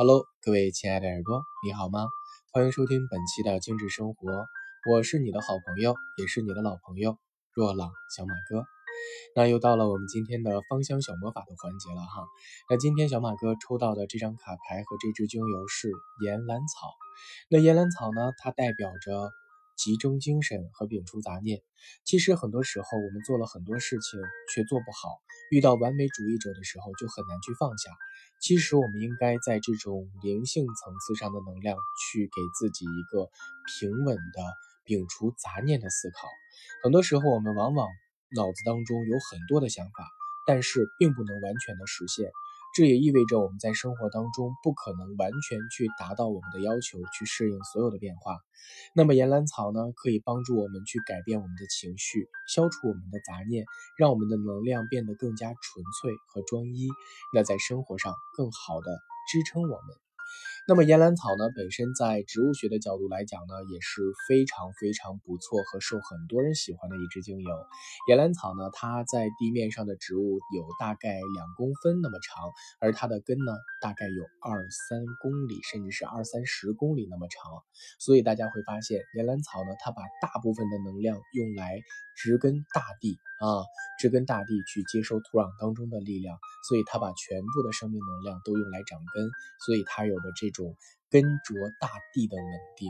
Hello，各位亲爱的耳朵，你好吗？欢迎收听本期的精致生活，我是你的好朋友，也是你的老朋友若朗小马哥。那又到了我们今天的芳香小魔法的环节了哈。那今天小马哥抽到的这张卡牌和这支精油是岩兰草。那岩兰草呢，它代表着。集中精神和摒除杂念。其实很多时候，我们做了很多事情却做不好，遇到完美主义者的时候就很难去放下。其实我们应该在这种灵性层次上的能量，去给自己一个平稳的摒除杂念的思考。很多时候，我们往往脑子当中有很多的想法，但是并不能完全的实现。这也意味着我们在生活当中不可能完全去达到我们的要求，去适应所有的变化。那么岩兰草呢，可以帮助我们去改变我们的情绪，消除我们的杂念，让我们的能量变得更加纯粹和专一，那在生活上更好的支撑我们。那么岩兰草呢，本身在植物学的角度来讲呢，也是非常非常不错和受很多人喜欢的一支精油。岩兰草呢，它在地面上的植物有大概两公分那么长，而它的根呢，大概有二三公里，甚至是二三十公里那么长。所以大家会发现，岩兰草呢，它把大部分的能量用来植根大地啊，植根大地去接收土壤当中的力量，所以它把全部的生命能量都用来长根，所以它有着这种。根着大地的稳定，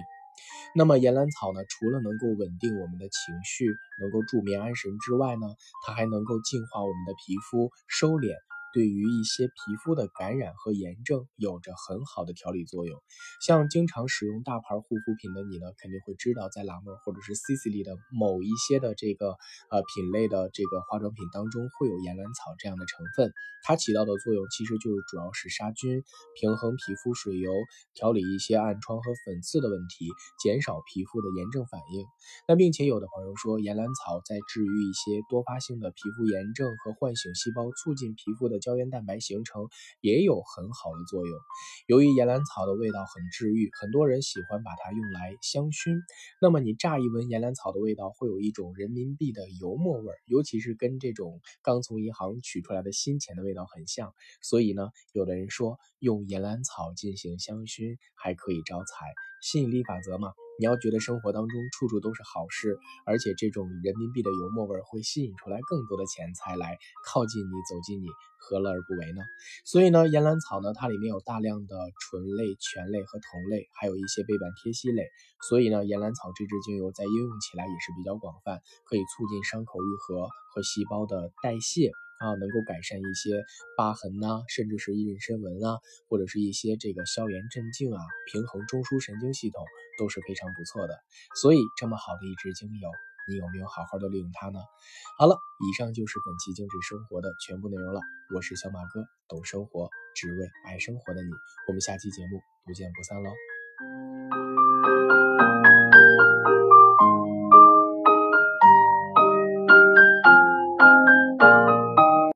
那么岩兰草呢？除了能够稳定我们的情绪，能够助眠安神之外呢，它还能够净化我们的皮肤，收敛。对于一些皮肤的感染和炎症有着很好的调理作用。像经常使用大牌护肤品的你呢，肯定会知道，在拉妹或者是 C C 里的某一些的这个呃品类的这个化妆品当中会有岩兰草这样的成分。它起到的作用其实就是主要是杀菌、平衡皮肤水油、调理一些暗疮和粉刺的问题，减少皮肤的炎症反应。那并且有的朋友说，岩兰草在治愈一些多发性的皮肤炎症和唤醒细胞，促进皮肤的。胶原蛋白形成也有很好的作用。由于岩兰草的味道很治愈，很多人喜欢把它用来香薰。那么你乍一闻岩兰草的味道，会有一种人民币的油墨味儿，尤其是跟这种刚从银行取出来的新钱的味道很像。所以呢，有的人说用岩兰草进行香薰还可以招财，吸引力法则嘛。你要觉得生活当中处处都是好事，而且这种人民币的油墨味会吸引出来更多的钱财来靠近你、走近你，何乐而不为呢？所以呢，岩兰草呢，它里面有大量的醇类、醛类和酮类，还有一些倍半萜烯类。所以呢，岩兰草这支精油在应用起来也是比较广泛，可以促进伤口愈合和细胞的代谢。啊，能够改善一些疤痕呐，甚至是妊娠纹啊，或者是一些这个消炎镇静啊，平衡中枢神经系统都是非常不错的。所以这么好的一支精油，你有没有好好的利用它呢？好了，以上就是本期精致生活的全部内容了。我是小马哥，懂生活，只为爱生活的你。我们下期节目不见不散喽。